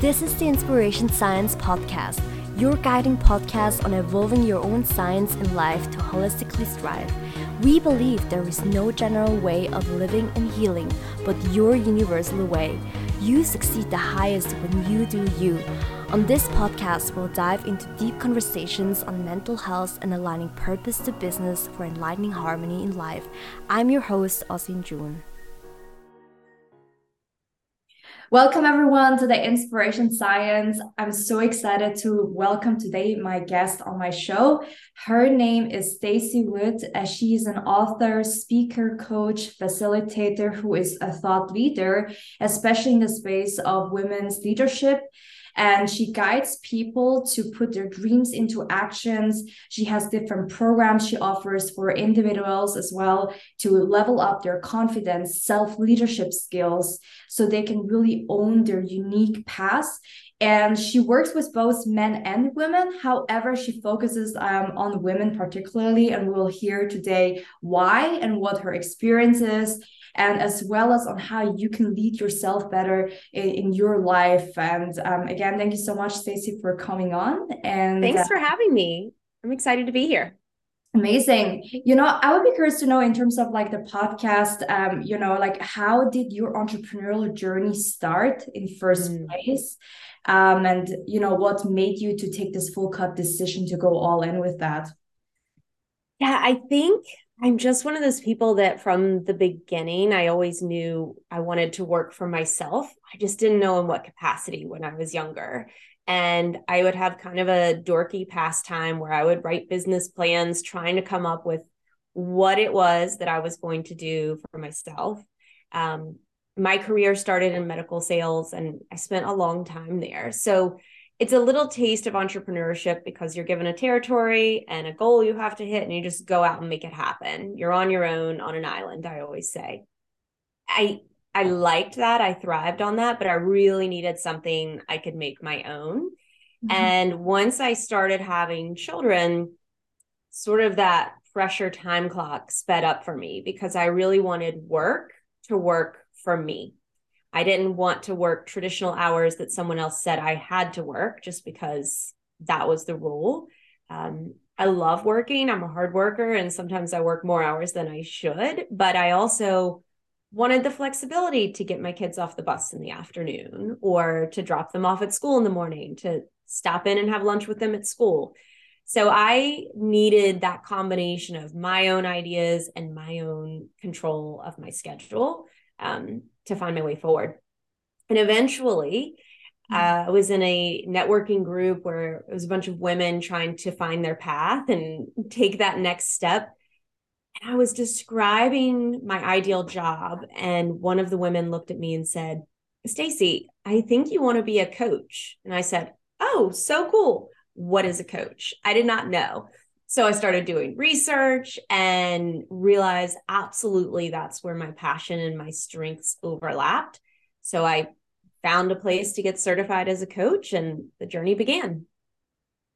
This is the Inspiration Science Podcast, your guiding podcast on evolving your own science in life to holistically thrive. We believe there is no general way of living and healing, but your universal way. You succeed the highest when you do you. On this podcast, we'll dive into deep conversations on mental health and aligning purpose to business for enlightening harmony in life. I'm your host, Ozzin Jun. Welcome everyone to the Inspiration Science. I'm so excited to welcome today my guest on my show. Her name is Stacy Wood. As she is an author, speaker, coach, facilitator who is a thought leader, especially in the space of women's leadership and she guides people to put their dreams into actions. She has different programs she offers for individuals as well to level up their confidence, self leadership skills so they can really own their unique paths and she works with both men and women. However, she focuses um, on women particularly, and we'll hear today why and what her experience is and as well as on how you can lead yourself better in, in your life. And um, again, thank you so much, Stacy, for coming on. And thanks uh, for having me. I'm excited to be here. Amazing. You know, I would be curious to know in terms of like the podcast, um, you know, like how did your entrepreneurial journey start in first mm. place? Um, and you know, what made you to take this full cut decision to go all in with that? Yeah, I think I'm just one of those people that from the beginning, I always knew I wanted to work for myself. I just didn't know in what capacity when I was younger. And I would have kind of a dorky pastime where I would write business plans, trying to come up with what it was that I was going to do for myself. Um, my career started in medical sales and I spent a long time there. So it's a little taste of entrepreneurship because you're given a territory and a goal you have to hit and you just go out and make it happen. You're on your own on an island, I always say. I I liked that. I thrived on that, but I really needed something I could make my own. Mm-hmm. And once I started having children, sort of that pressure time clock sped up for me because I really wanted work to work for me. I didn't want to work traditional hours that someone else said I had to work just because that was the rule. Um, I love working. I'm a hard worker, and sometimes I work more hours than I should. But I also wanted the flexibility to get my kids off the bus in the afternoon or to drop them off at school in the morning, to stop in and have lunch with them at school. So I needed that combination of my own ideas and my own control of my schedule um, to find my way forward. And eventually, hmm. uh, I was in a networking group where it was a bunch of women trying to find their path and take that next step. And I was describing my ideal job, and one of the women looked at me and said, Stacy, I think you want to be a coach. And I said, Oh, so cool. What is a coach? I did not know. So I started doing research and realized absolutely that's where my passion and my strengths overlapped. So I found a place to get certified as a coach and the journey began.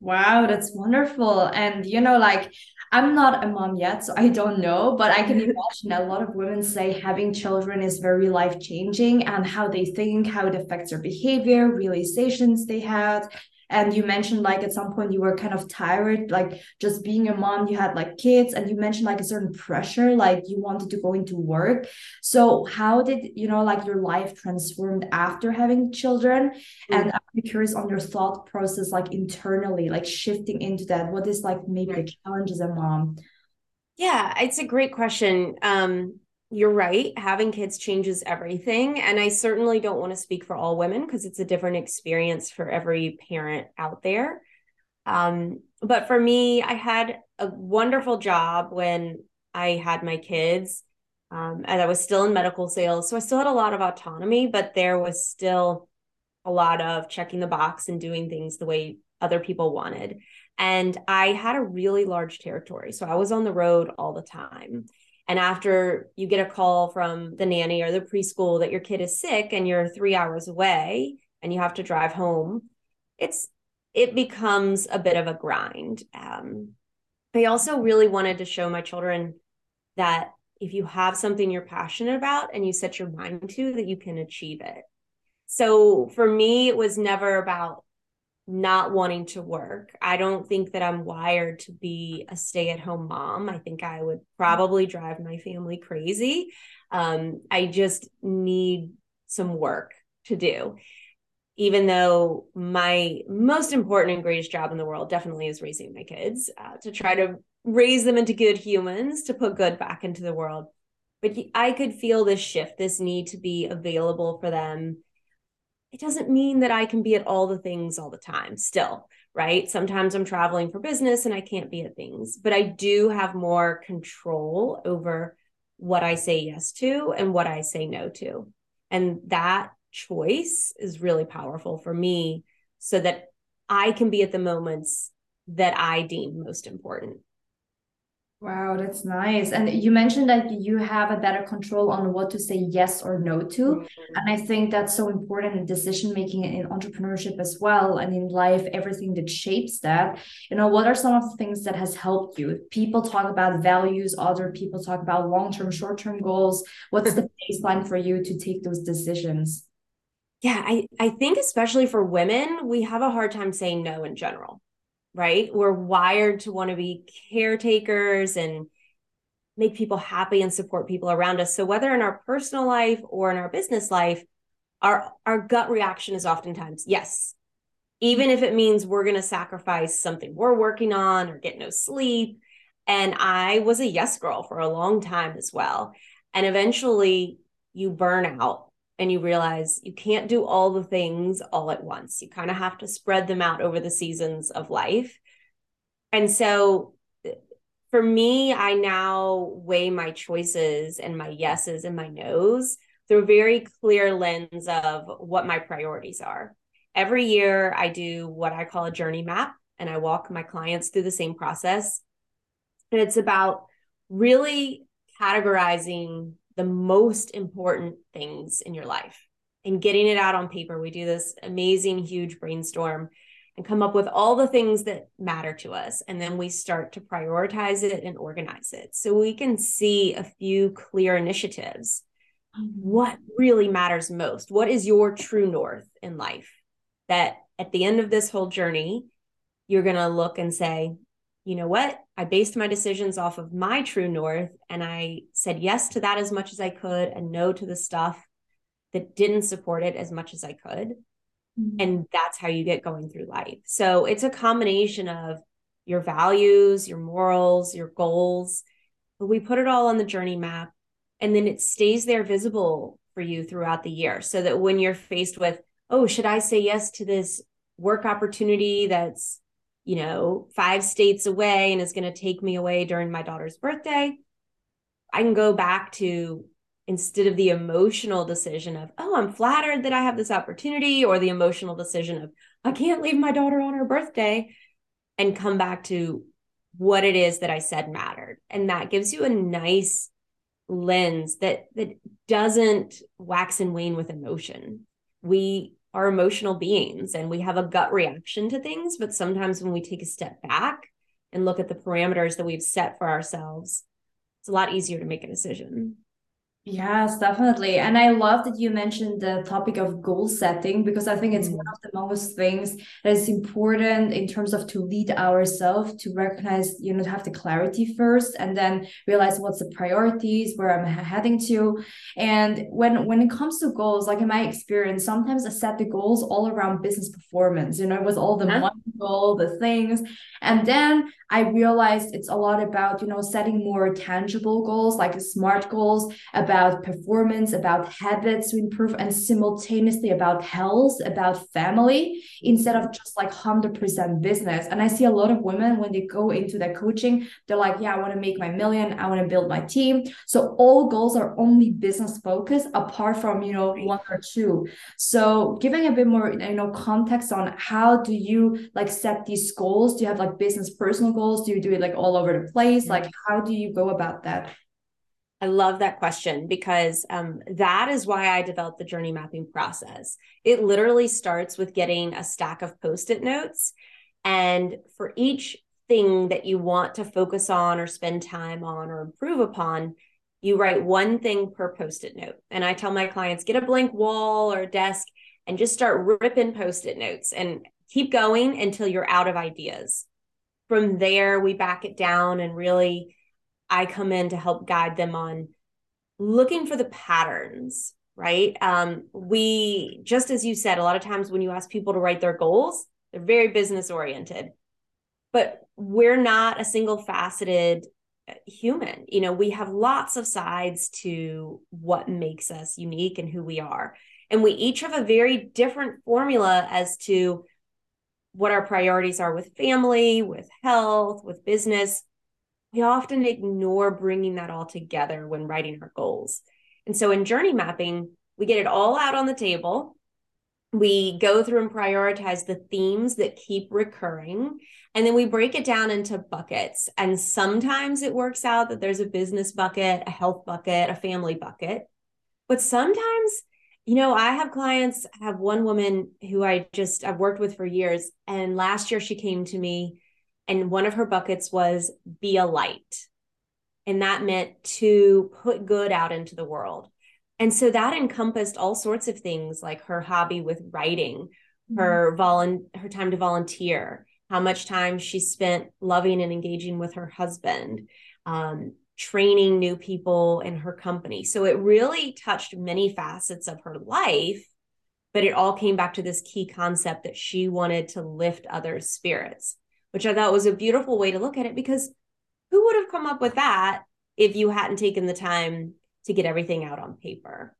Wow, that's wonderful. And you know, like I'm not a mom yet, so I don't know, but I can imagine a lot of women say having children is very life changing and how they think, how it affects their behavior, realizations they had and you mentioned like at some point you were kind of tired like just being a mom you had like kids and you mentioned like a certain pressure like you wanted to go into work. So how did you know like your life transformed after having children? Mm-hmm. and i'm curious on your thought process like internally like shifting into that. What is like maybe the challenge as a mom? Yeah it's a great question. Um you're right. Having kids changes everything. And I certainly don't want to speak for all women because it's a different experience for every parent out there. Um, but for me, I had a wonderful job when I had my kids. Um, and I was still in medical sales. So I still had a lot of autonomy, but there was still a lot of checking the box and doing things the way other people wanted. And I had a really large territory. So I was on the road all the time. And after you get a call from the nanny or the preschool that your kid is sick and you're three hours away and you have to drive home, it's it becomes a bit of a grind. Um, I also really wanted to show my children that if you have something you're passionate about and you set your mind to, that you can achieve it. So for me, it was never about not wanting to work. I don't think that I'm wired to be a stay at home mom. I think I would probably drive my family crazy. Um, I just need some work to do. Even though my most important and greatest job in the world definitely is raising my kids, uh, to try to raise them into good humans, to put good back into the world. But I could feel this shift, this need to be available for them it doesn't mean that I can be at all the things all the time still, right? Sometimes I'm traveling for business and I can't be at things, but I do have more control over what I say yes to and what I say no to. And that choice is really powerful for me so that I can be at the moments that I deem most important. Wow, that's nice. And you mentioned that you have a better control on what to say yes or no to. Mm-hmm. And I think that's so important in decision making in entrepreneurship as well and in life, everything that shapes that. You know, what are some of the things that has helped you? People talk about values, other people talk about long-term, short-term goals. What's the baseline for you to take those decisions? Yeah, I, I think especially for women, we have a hard time saying no in general right? We're wired to want to be caretakers and make people happy and support people around us. So whether in our personal life or in our business life, our our gut reaction is oftentimes yes. Even if it means we're going to sacrifice something we're working on or get no sleep. And I was a yes girl for a long time as well. And eventually you burn out and you realize you can't do all the things all at once. You kind of have to spread them out over the seasons of life. And so for me, I now weigh my choices and my yeses and my nos through a very clear lens of what my priorities are. Every year, I do what I call a journey map, and I walk my clients through the same process. And it's about really categorizing the most important things in your life and getting it out on paper. We do this amazing, huge brainstorm and come up with all the things that matter to us. And then we start to prioritize it and organize it so we can see a few clear initiatives. Mm-hmm. What really matters most? What is your true north in life? That at the end of this whole journey, you're going to look and say, you know what? I based my decisions off of my true north and I said yes to that as much as I could and no to the stuff that didn't support it as much as I could. Mm-hmm. And that's how you get going through life. So it's a combination of your values, your morals, your goals. But we put it all on the journey map and then it stays there visible for you throughout the year so that when you're faced with, oh, should I say yes to this work opportunity that's you know, five states away and is going to take me away during my daughter's birthday, I can go back to instead of the emotional decision of, oh, I'm flattered that I have this opportunity, or the emotional decision of, I can't leave my daughter on her birthday, and come back to what it is that I said mattered. And that gives you a nice lens that that doesn't wax and wane with emotion. We are emotional beings and we have a gut reaction to things. But sometimes when we take a step back and look at the parameters that we've set for ourselves, it's a lot easier to make a decision. Yes, definitely. And I love that you mentioned the topic of goal setting because I think it's mm. one of the most things that is important in terms of to lead ourselves to recognize, you know, to have the clarity first and then realize what's the priorities, where I'm heading to. And when when it comes to goals, like in my experience, sometimes I set the goals all around business performance, you know, with all the money goal, the things. And then I realized it's a lot about, you know, setting more tangible goals, like SMART goals, about performance, about habits to improve, and simultaneously about health, about family, instead of just like 100% business. And I see a lot of women when they go into their coaching, they're like, yeah, I want to make my million, I want to build my team. So all goals are only business focused apart from, you know, one or two. So giving a bit more, you know, context on how do you like set these goals? Do you have like business personal goals? Do you do it like all over the place? Like, how do you go about that? I love that question because um, that is why I developed the journey mapping process. It literally starts with getting a stack of post it notes. And for each thing that you want to focus on or spend time on or improve upon, you write one thing per post it note. And I tell my clients get a blank wall or a desk and just start ripping post-it notes and keep going until you're out of ideas. From there, we back it down and really I come in to help guide them on looking for the patterns, right? Um, we, just as you said, a lot of times when you ask people to write their goals, they're very business oriented, but we're not a single faceted uh, human. You know, we have lots of sides to what makes us unique and who we are. And we each have a very different formula as to what our priorities are with family, with health, with business we often ignore bringing that all together when writing our goals. And so in journey mapping, we get it all out on the table. We go through and prioritize the themes that keep recurring. And then we break it down into buckets. And sometimes it works out that there's a business bucket, a health bucket, a family bucket. But sometimes, you know, I have clients, I have one woman who I just, I've worked with for years. And last year she came to me and one of her buckets was be a light. And that meant to put good out into the world. And so that encompassed all sorts of things like her hobby with writing, mm-hmm. her volun- her time to volunteer, how much time she spent loving and engaging with her husband, um, training new people in her company. So it really touched many facets of her life, but it all came back to this key concept that she wanted to lift others' spirits which I thought was a beautiful way to look at it because who would have come up with that if you hadn't taken the time to get everything out on paper?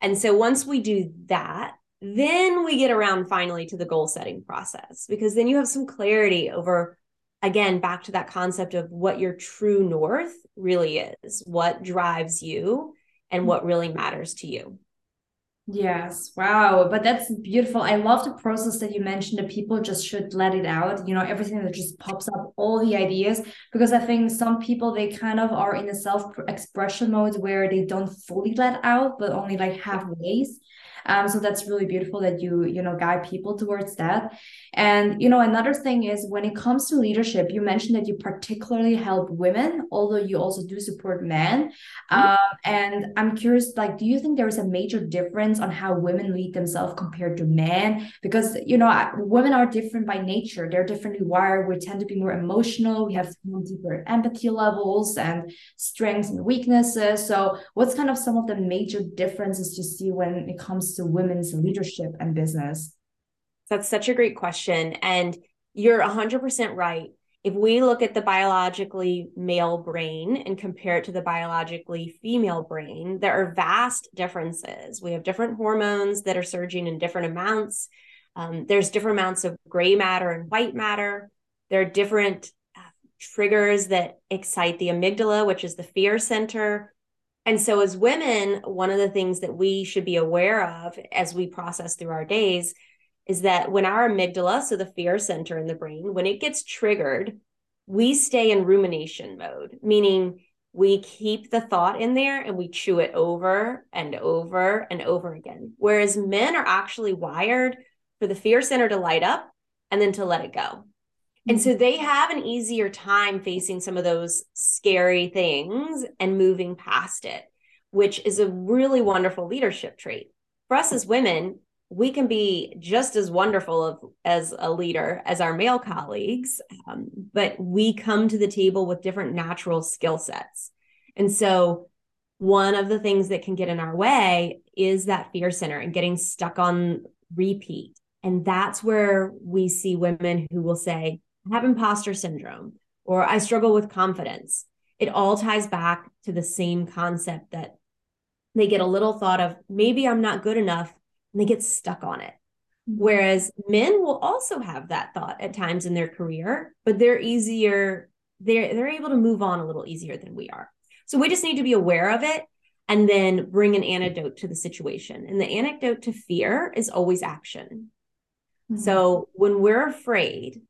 And so once we do that, then we get around finally to the goal setting process because then you have some clarity over again back to that concept of what your true north really is, what drives you and what really matters to you. Yes, wow. But that's beautiful. I love the process that you mentioned that people just should let it out, you know, everything that just pops up, all the ideas. Because I think some people, they kind of are in a self expression mode where they don't fully let out, but only like halfway. Um, so that's really beautiful that you, you know, guide people towards that. And, you know, another thing is when it comes to leadership, you mentioned that you particularly help women, although you also do support men. Mm-hmm. Um, and I'm curious, like, do you think there is a major difference on how women lead themselves compared to men? Because, you know, women are different by nature. They're differently wired. We tend to be more emotional. We have deeper empathy levels and strengths and weaknesses. So what's kind of some of the major differences you see when it comes to women's leadership and business? That's such a great question. And you're 100% right. If we look at the biologically male brain and compare it to the biologically female brain, there are vast differences. We have different hormones that are surging in different amounts. Um, there's different amounts of gray matter and white matter. There are different uh, triggers that excite the amygdala, which is the fear center. And so, as women, one of the things that we should be aware of as we process through our days is that when our amygdala, so the fear center in the brain, when it gets triggered, we stay in rumination mode, meaning we keep the thought in there and we chew it over and over and over again. Whereas men are actually wired for the fear center to light up and then to let it go. And so they have an easier time facing some of those scary things and moving past it, which is a really wonderful leadership trait. For us as women, we can be just as wonderful of, as a leader as our male colleagues, um, but we come to the table with different natural skill sets. And so, one of the things that can get in our way is that fear center and getting stuck on repeat. And that's where we see women who will say, I have imposter syndrome or I struggle with confidence. It all ties back to the same concept that they get a little thought of maybe I'm not good enough and they get stuck on it. Mm-hmm. Whereas men will also have that thought at times in their career, but they're easier, they're they're able to move on a little easier than we are. So we just need to be aware of it and then bring an antidote to the situation. And the antidote to fear is always action. Mm-hmm. So when we're afraid,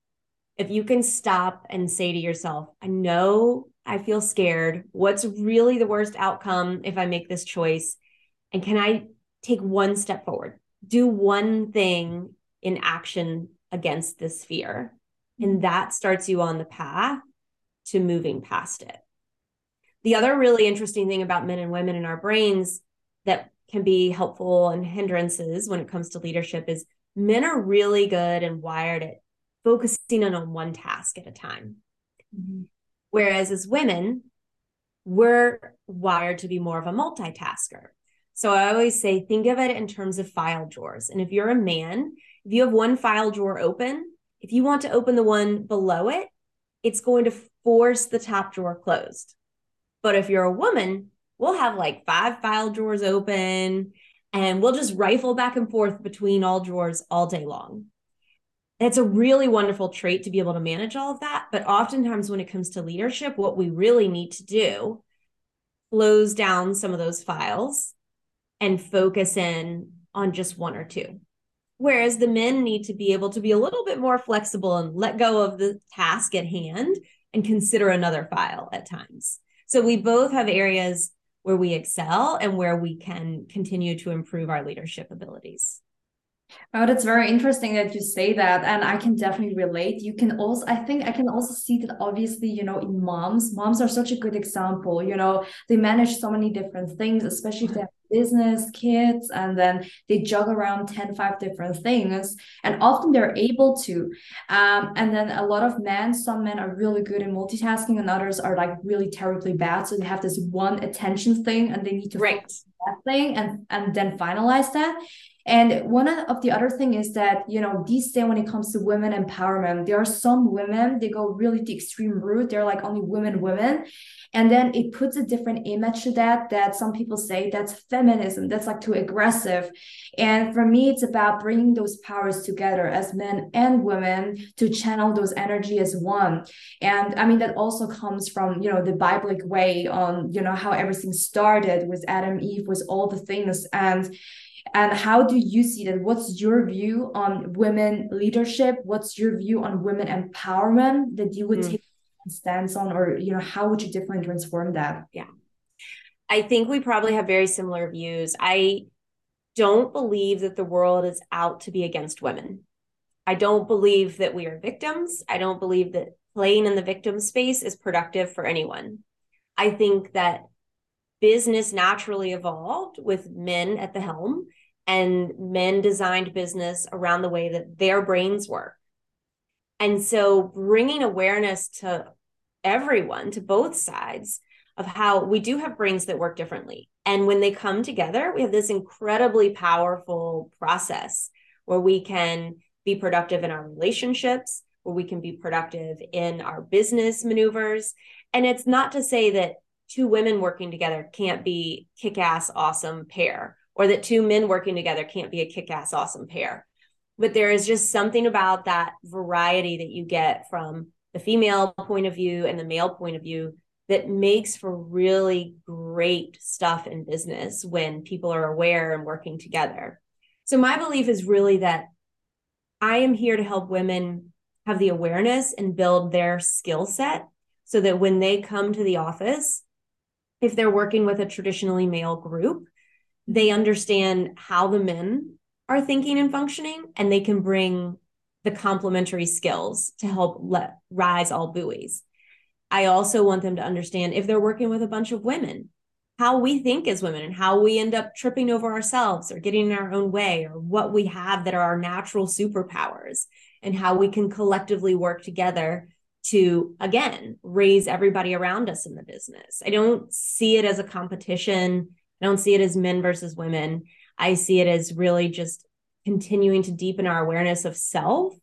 if you can stop and say to yourself, I know I feel scared. What's really the worst outcome if I make this choice? And can I take one step forward? Do one thing in action against this fear. And mm-hmm. that starts you on the path to moving past it. The other really interesting thing about men and women in our brains that can be helpful and hindrances when it comes to leadership is men are really good and wired at focusing on one task at a time. Mm-hmm. Whereas as women, we're wired to be more of a multitasker. So I always say, think of it in terms of file drawers. And if you're a man, if you have one file drawer open, if you want to open the one below it, it's going to force the top drawer closed. But if you're a woman, we'll have like five file drawers open and we'll just rifle back and forth between all drawers all day long. It's a really wonderful trait to be able to manage all of that. But oftentimes, when it comes to leadership, what we really need to do close down some of those files and focus in on just one or two. Whereas the men need to be able to be a little bit more flexible and let go of the task at hand and consider another file at times. So we both have areas where we excel and where we can continue to improve our leadership abilities. Oh, that's very interesting that you say that. And I can definitely relate. You can also, I think I can also see that obviously, you know, in moms, moms are such a good example. You know, they manage so many different things, especially if they have business, kids, and then they juggle around 10, 5 different things. And often they're able to. Um, and then a lot of men, some men are really good in multitasking, and others are like really terribly bad. So they have this one attention thing and they need to right. that thing and, and then finalize that. And one of the other thing is that, you know, these days when it comes to women empowerment, there are some women, they go really the extreme route. They're like only women, women. And then it puts a different image to that, that some people say that's feminism, that's like too aggressive. And for me, it's about bringing those powers together as men and women to channel those energy as one. And I mean, that also comes from, you know, the biblical way on, you know, how everything started with Adam, Eve, with all the things. And and how do you see that? What's your view on women leadership? What's your view on women empowerment that you would mm. take a stance on, or you know, how would you differently transform that? Yeah. I think we probably have very similar views. I don't believe that the world is out to be against women. I don't believe that we are victims. I don't believe that playing in the victim space is productive for anyone. I think that business naturally evolved with men at the helm and men designed business around the way that their brains work. And so bringing awareness to everyone, to both sides, of how we do have brains that work differently. And when they come together, we have this incredibly powerful process where we can be productive in our relationships, where we can be productive in our business maneuvers. And it's not to say that two women working together can't be kick ass awesome pair or that two men working together can't be a kick ass awesome pair. But there is just something about that variety that you get from the female point of view and the male point of view that makes for really great stuff in business when people are aware and working together. So, my belief is really that I am here to help women have the awareness and build their skill set so that when they come to the office, if they're working with a traditionally male group, they understand how the men are thinking and functioning, and they can bring the complementary skills to help let rise all buoys. I also want them to understand if they're working with a bunch of women, how we think as women and how we end up tripping over ourselves or getting in our own way, or what we have that are our natural superpowers, and how we can collectively work together to again raise everybody around us in the business. I don't see it as a competition. I don't see it as men versus women. I see it as really just continuing to deepen our awareness of self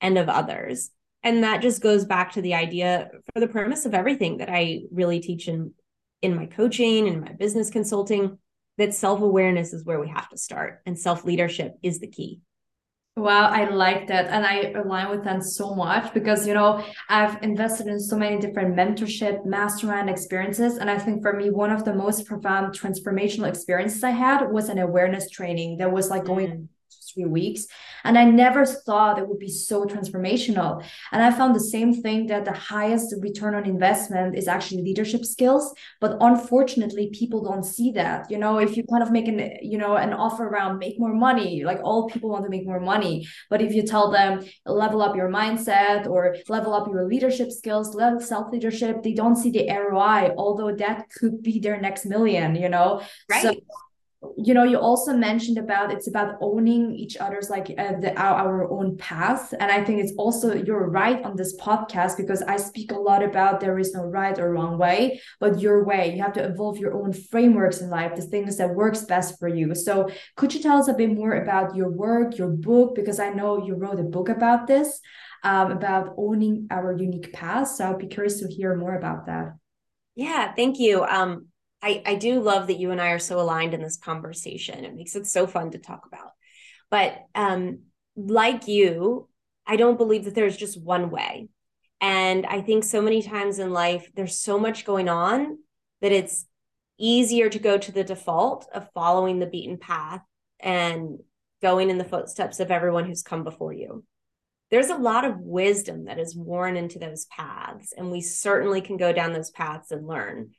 and of others. And that just goes back to the idea for the premise of everything that I really teach in in my coaching and my business consulting that self-awareness is where we have to start and self-leadership is the key. Wow, I like that. And I align with that so much because, you know, I've invested in so many different mentorship, mastermind experiences. And I think for me, one of the most profound transformational experiences I had was an awareness training that was like going mm. Three weeks. And I never thought it would be so transformational. And I found the same thing that the highest return on investment is actually leadership skills. But unfortunately, people don't see that. You know, if you kind of make an, you know, an offer around make more money, like all people want to make more money. But if you tell them level up your mindset or level up your leadership skills, level self leadership, they don't see the ROI, although that could be their next million, you know? Right. So you know you also mentioned about it's about owning each other's like uh, the our, our own path. And i think it's also you're right on this podcast because i speak a lot about there is no right or wrong way but your way. You have to evolve your own frameworks in life the things that works best for you. So could you tell us a bit more about your work your book? Because i know you wrote a book about this um, about owning our unique path. So i'd be curious to hear more about that. Yeah thank you. Um I, I do love that you and I are so aligned in this conversation. It makes it so fun to talk about. But um, like you, I don't believe that there's just one way. And I think so many times in life, there's so much going on that it's easier to go to the default of following the beaten path and going in the footsteps of everyone who's come before you. There's a lot of wisdom that is worn into those paths, and we certainly can go down those paths and learn.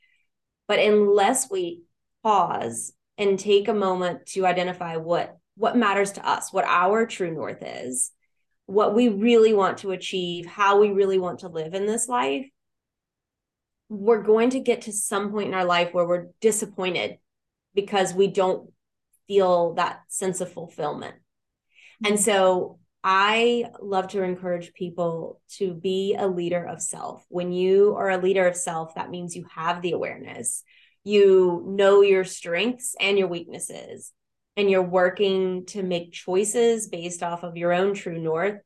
But unless we pause and take a moment to identify what what matters to us, what our true north is, what we really want to achieve, how we really want to live in this life, we're going to get to some point in our life where we're disappointed because we don't feel that sense of fulfillment. And so I love to encourage people to be a leader of self. When you are a leader of self, that means you have the awareness, you know your strengths and your weaknesses, and you're working to make choices based off of your own true north.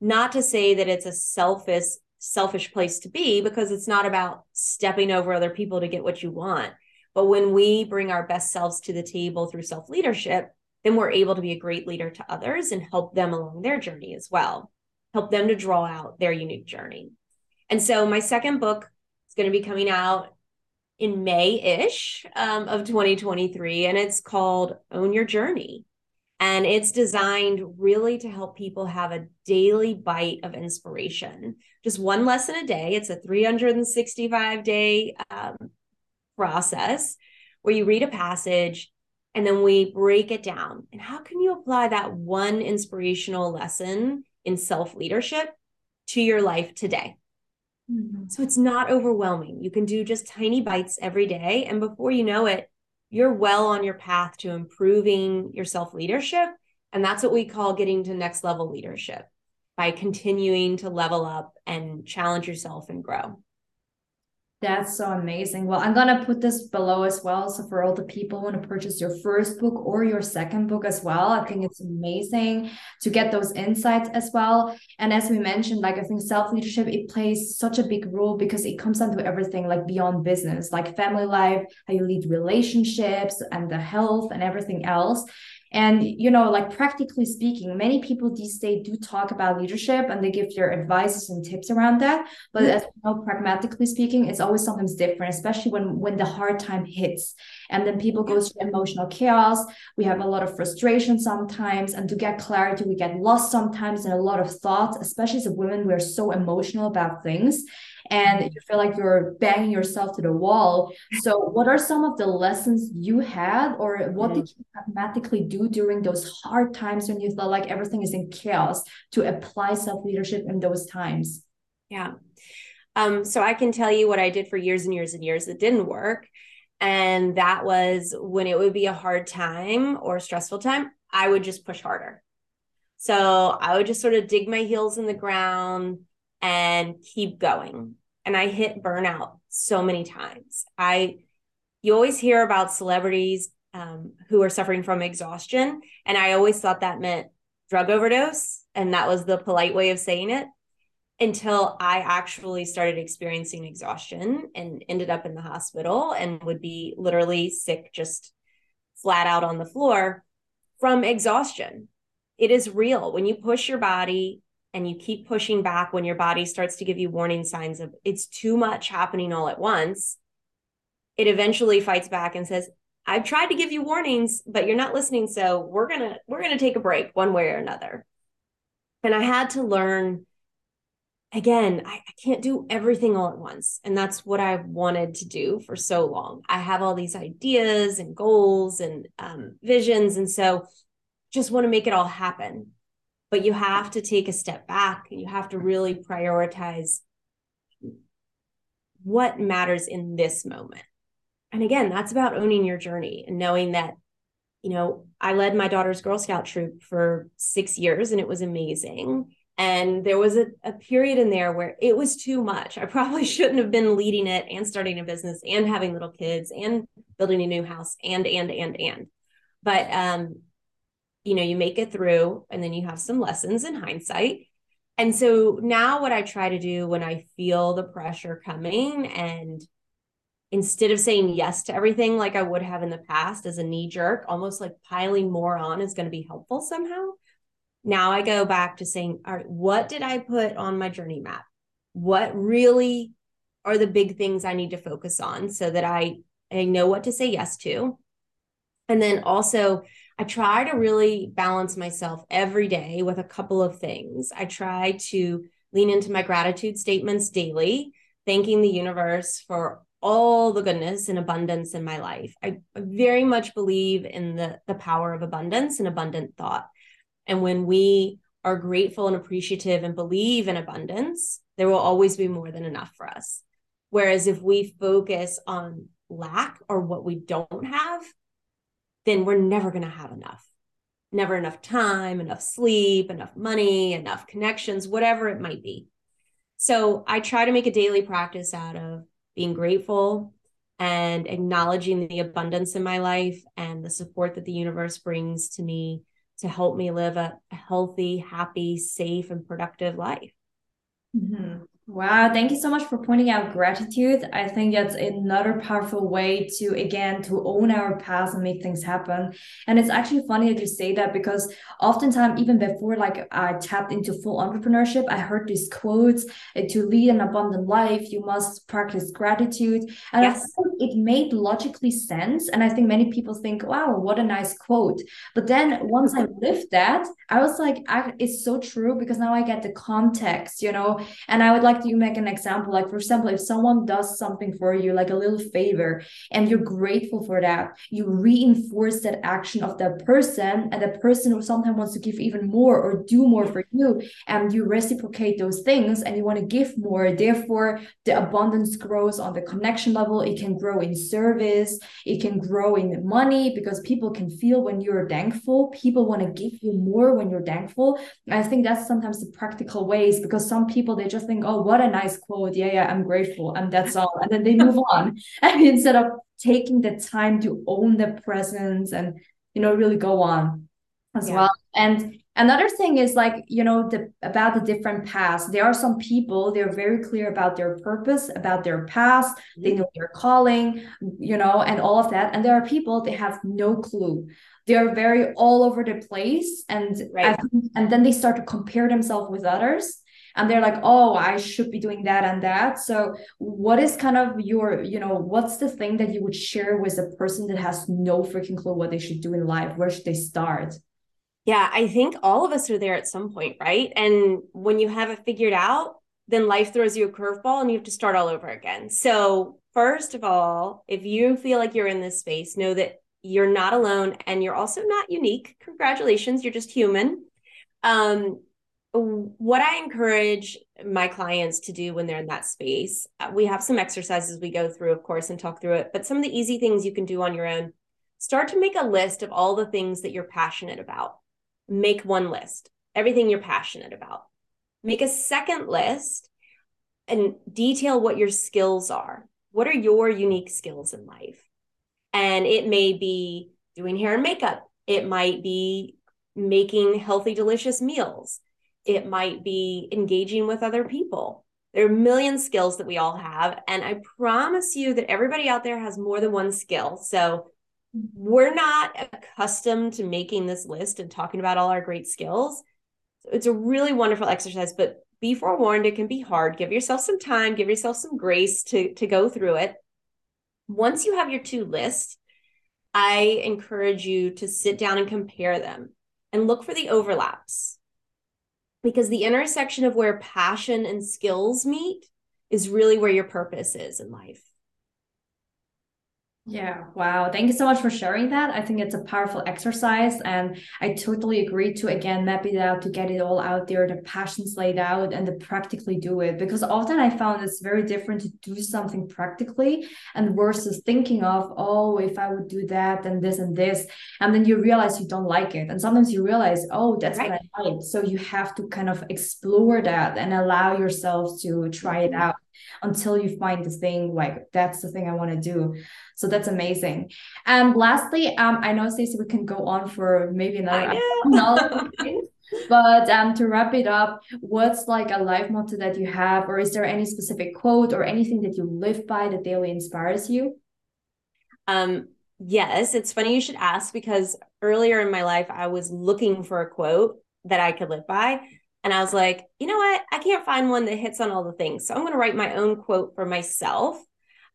Not to say that it's a selfish, selfish place to be, because it's not about stepping over other people to get what you want. But when we bring our best selves to the table through self leadership, then we're able to be a great leader to others and help them along their journey as well, help them to draw out their unique journey. And so my second book is going to be coming out in May ish um, of 2023, and it's called Own Your Journey. And it's designed really to help people have a daily bite of inspiration. Just one lesson a day. It's a 365 day um, process where you read a passage and then we break it down. And how can you apply that one inspirational lesson in self leadership to your life today? Mm-hmm. So it's not overwhelming. You can do just tiny bites every day. And before you know it, you're well on your path to improving your self leadership. And that's what we call getting to next level leadership by continuing to level up and challenge yourself and grow. That's so amazing. Well, I'm gonna put this below as well. So for all the people who want to purchase your first book or your second book as well, I think it's amazing to get those insights as well. And as we mentioned, like I think self-leadership, it plays such a big role because it comes down to everything like beyond business, like family life, how you lead relationships and the health and everything else. And, you know, like practically speaking, many people these days do talk about leadership and they give their advices and tips around that. But mm-hmm. as you know, pragmatically speaking, it's always sometimes different, especially when when the hard time hits. And then people go through emotional chaos. We have a lot of frustration sometimes. And to get clarity, we get lost sometimes in a lot of thoughts, especially as women, we're so emotional about things and you feel like you're banging yourself to the wall. So, what are some of the lessons you had, or what did you pragmatically do during those hard times when you felt like everything is in chaos to apply self leadership in those times? Yeah. Um, so I can tell you what I did for years and years and years that didn't work. And that was when it would be a hard time or stressful time, I would just push harder. So I would just sort of dig my heels in the ground and keep going and I hit burnout so many times. I you always hear about celebrities um, who are suffering from exhaustion, and I always thought that meant drug overdose, and that was the polite way of saying it. Until I actually started experiencing exhaustion and ended up in the hospital and would be literally sick, just flat out on the floor from exhaustion. It is real. When you push your body and you keep pushing back when your body starts to give you warning signs of it's too much happening all at once, it eventually fights back and says, I've tried to give you warnings, but you're not listening. So we're to, we're to take a break one way or another. And I had to learn again, I, I, can't do everything all at once. And that's what I've wanted to do for so long. I have all these ideas and goals and um, visions. And so just want to make it all happen but you have to take a step back you have to really prioritize what matters in this moment. And again, that's about owning your journey and knowing that you know, I led my daughter's Girl Scout troop for six years and it was amazing. And there was a, a period in there where it was too much. I probably shouldn't have been leading it and starting a business and having little kids and building a new house and, and, and, and. But, um, you know, you make it through and then you have some lessons in hindsight. And so now what I try to do when I feel the pressure coming and instead of saying yes to everything like I would have in the past as a knee jerk, almost like piling more on is going to be helpful somehow. Now I go back to saying, all right, what did I put on my journey map? What really are the big things I need to focus on so that I, I know what to say yes to? And then also, I try to really balance myself every day with a couple of things. I try to lean into my gratitude statements daily, thanking the universe for all the goodness and abundance in my life. I very much believe in the, the power of abundance and abundant thought. And when we are grateful and appreciative and believe in abundance, there will always be more than enough for us. Whereas if we focus on lack or what we don't have, then we're never going to have enough. Never enough time, enough sleep, enough money, enough connections, whatever it might be. So I try to make a daily practice out of being grateful and acknowledging the abundance in my life and the support that the universe brings to me to help me live a, healthy, happy, safe, and productive life. Mm-hmm. Wow, thank you so much for pointing out gratitude. I think that's another powerful way to again to own our past and make things happen. And it's actually funny that you say that because oftentimes even before like I tapped into full entrepreneurship, I heard these quotes uh, to lead an abundant life, you must practice gratitude. And yes. I think it made logically sense. And I think many people think, wow, what a nice quote. But then once I lived that, I was like, I, it's so true because now I get the context, you know, and I would like you make an example like for example if someone does something for you like a little favor and you're grateful for that you reinforce that action of that person and the person who sometimes wants to give even more or do more for you and you reciprocate those things and you want to give more. Therefore the abundance grows on the connection level. It can grow in service. It can grow in money because people can feel when you're thankful. People want to give you more when you're thankful. I think that's sometimes the practical ways because some people they just think oh what a nice quote. Yeah, yeah, I'm grateful. And that's all. And then they move on. And instead of taking the time to own the presence and, you know, really go on as yeah. well. And another thing is like, you know, the about the different paths. There are some people, they're very clear about their purpose, about their past, mm-hmm. they know their calling, you know, and all of that. And there are people they have no clue they're very all over the place and right. and then they start to compare themselves with others and they're like oh i should be doing that and that. So what is kind of your you know what's the thing that you would share with a person that has no freaking clue what they should do in life? Where should they start? Yeah i think all of us are there at some point right? And when you have it figured out then life throws you a curveball and you have to start all over again. So first of all if you feel like you're in this space know that you're not alone and you're also not unique. Congratulations you're just human. Um what I encourage my clients to do when they're in that space, uh, we have some exercises we go through, of course, and talk through it. But some of the easy things you can do on your own start to make a list of all the things that you're passionate about. Make one list, everything you're passionate about. Make a second list and detail what your skills are. What are your unique skills in life? And it may be doing hair and makeup, it might be making healthy, delicious meals it might be engaging with other people. There are a million skills that we all have. And I promise you that everybody out there has more than one skill. So we're not accustomed to making this list and talking about all our great skills. It's a really wonderful exercise, but be forewarned, it can be hard. Give yourself some time, give yourself some grace to, to go through it. Once you have your two lists, I encourage you to sit down and compare them and look for the overlaps because the intersection of where passion and skills meet is really where your purpose is in life. Yeah, wow. Thank you so much for sharing that. I think it's a powerful exercise. And I totally agree to again map it out to get it all out there, the passions laid out and to practically do it. Because often I found it's very different to do something practically and versus thinking of, oh, if I would do that, then this and this. And then you realize you don't like it. And sometimes you realize, oh, that's right. what I like. So you have to kind of explore that and allow yourself to try it mm-hmm. out until you find the thing like that's the thing I want to do. So that's amazing. And lastly, um, I know Stacy, we can go on for maybe another hour. but um, to wrap it up, what's like a life motto that you have, or is there any specific quote or anything that you live by that daily inspires you? Um, yes, it's funny you should ask because earlier in my life, I was looking for a quote that I could live by. And I was like, you know what? I can't find one that hits on all the things. So I'm going to write my own quote for myself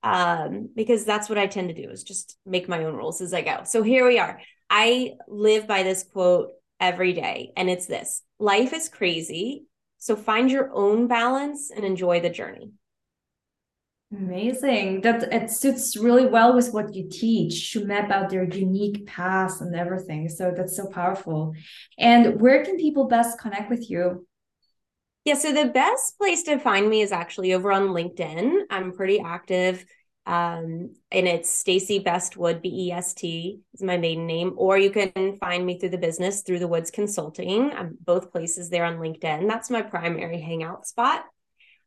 um, because that's what I tend to do is just make my own rules as I go. So here we are. I live by this quote every day, and it's this life is crazy. So find your own balance and enjoy the journey. Amazing. That it suits really well with what you teach to map out their unique paths and everything. So that's so powerful. And where can people best connect with you? Yeah, so the best place to find me is actually over on LinkedIn. I'm pretty active. Um, and it's Stacy Bestwood, B E S T is my maiden name, or you can find me through the business through the Woods Consulting. I'm both places there on LinkedIn. That's my primary hangout spot.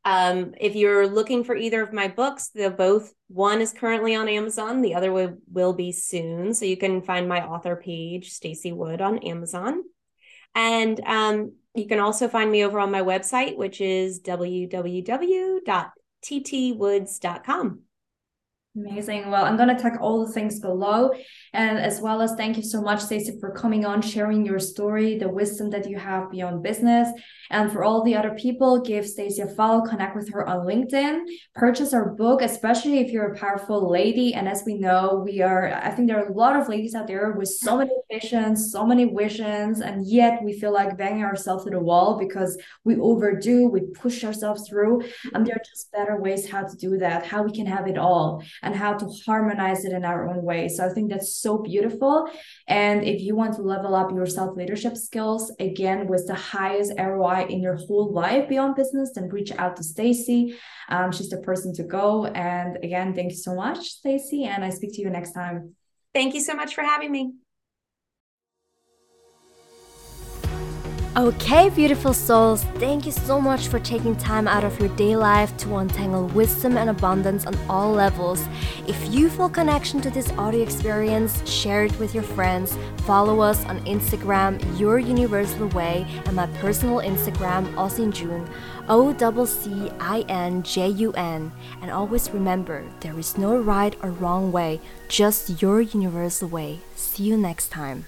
Um, if you're looking for either of my books, they're both one is currently on Amazon, the other will, will be soon. So you can find my author page, Stacy Wood, on Amazon. And um, you can also find me over on my website, which is www.ttwoods.com. Amazing. Well, I'm going to tag all the things below. And as well as thank you so much, Stacy, for coming on, sharing your story, the wisdom that you have beyond business. And for all the other people, give Stacy a follow, connect with her on LinkedIn, purchase her book, especially if you're a powerful lady. And as we know, we are, I think there are a lot of ladies out there with so many visions, so many visions, and yet we feel like banging ourselves to the wall because we overdo, we push ourselves through. And there are just better ways how to do that, how we can have it all and how to harmonize it in our own way. So I think that's so beautiful. And if you want to level up your self leadership skills, again, with the highest ROI in your whole life beyond business, then reach out to Stacy. Um, she's the person to go. And again, thank you so much, Stacy. And I speak to you next time. Thank you so much for having me. Okay, beautiful souls, thank you so much for taking time out of your day life to untangle wisdom and abundance on all levels. If you feel connection to this audio experience, share it with your friends. Follow us on Instagram, Your Universal Way, and my personal Instagram, Ozzin Jun, O C I N J U N. And always remember, there is no right or wrong way, just your universal way. See you next time.